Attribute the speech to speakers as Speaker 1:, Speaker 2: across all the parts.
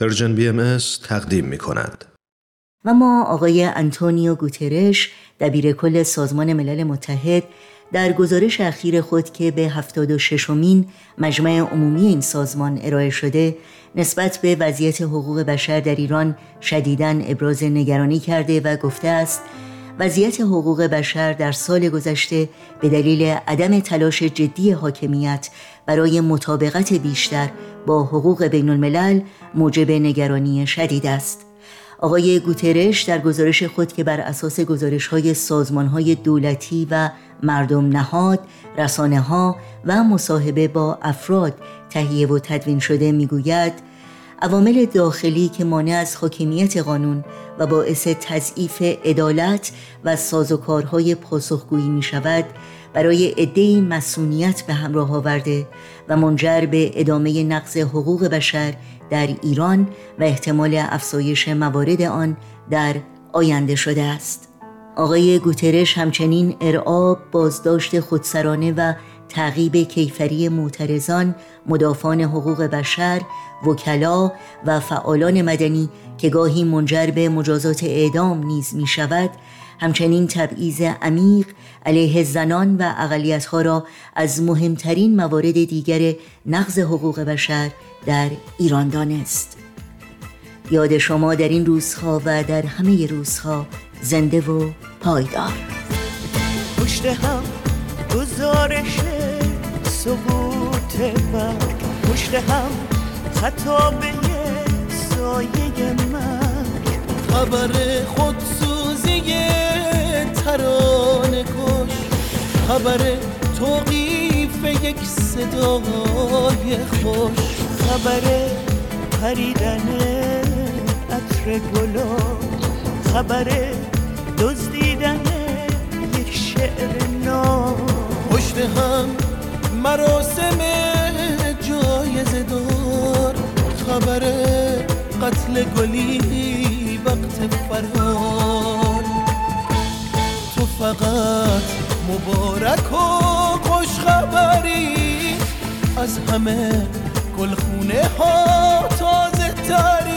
Speaker 1: Persian BM تقدیم می کند.
Speaker 2: و ما آقای انتونیو گوترش دبیر کل سازمان ملل متحد در گزارش اخیر خود که به 76 مین مجمع عمومی این سازمان ارائه شده نسبت به وضعیت حقوق بشر در ایران شدیداً ابراز نگرانی کرده و گفته است وضعیت حقوق بشر در سال گذشته به دلیل عدم تلاش جدی حاکمیت برای مطابقت بیشتر با حقوق بین الملل موجب نگرانی شدید است. آقای گوترش در گزارش خود که بر اساس گزارش های سازمان های دولتی و مردم نهاد، رسانه ها و مصاحبه با افراد تهیه و تدوین شده می‌گوید عوامل داخلی که مانع از حاکمیت قانون و باعث تضعیف عدالت و سازوکارهای پاسخگویی می شود برای عدهای مسئولیت به همراه آورده و منجر به ادامه نقض حقوق بشر در ایران و احتمال افزایش موارد آن در آینده شده است. آقای گوترش همچنین ارعاب بازداشت خودسرانه و تعقیب کیفری معترضان مدافعان حقوق بشر وکلا و فعالان مدنی که گاهی منجر به مجازات اعدام نیز می شود همچنین تبعیض عمیق علیه زنان و اقلیتها را از مهمترین موارد دیگر نقض حقوق بشر در ایران دانست. یاد شما در این روزها و در همه روزها زنده و پایدار.
Speaker 3: پشت هم گزارش سقوط پشت هم خطابه سایه من.
Speaker 4: خبر خودسوزی ترانه کش. خبر توقیف یک صدای خوش.
Speaker 3: خبر پریدن عطر گلا خبر دزدیدن یک شعر نام.
Speaker 4: پشت هم مراسم جایزه دار. خبر قتل گلی وقت فرار تو فقط مبارک و خوش خبری از همه گلخونه ها تازه تری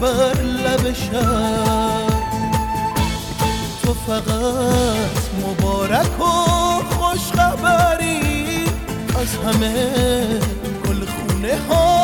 Speaker 4: بر لب شب. تو فقط مبارک و خوش خبری از همه گلخونه ها.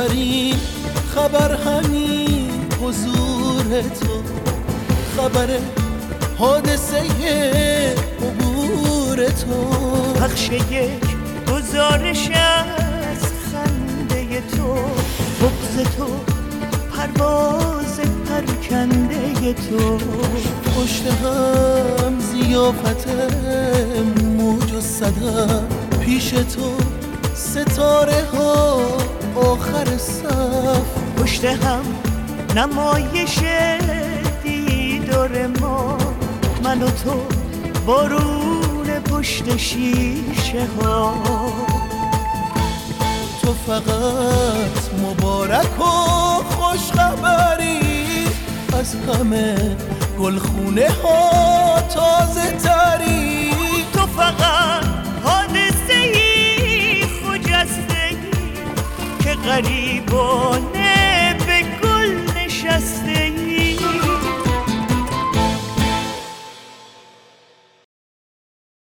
Speaker 4: بهترین خبر همین حضور تو. خبر حادثه عبور تو.
Speaker 3: پخش یک گزارش از خنده تو. بغز تو پرواز پرکنده تو.
Speaker 4: پشت هم زیر قیافت موج و صدر پیش تو ستاره ها آخر صف
Speaker 3: پشت هم نمایش دیدار ما. من و تو بارون پشت شیشه ها.
Speaker 4: تو فقط مبارک و خوش خبری از همه گلخونه ها تازه تری.
Speaker 3: تو فقط غریبانه به گل نشسته ای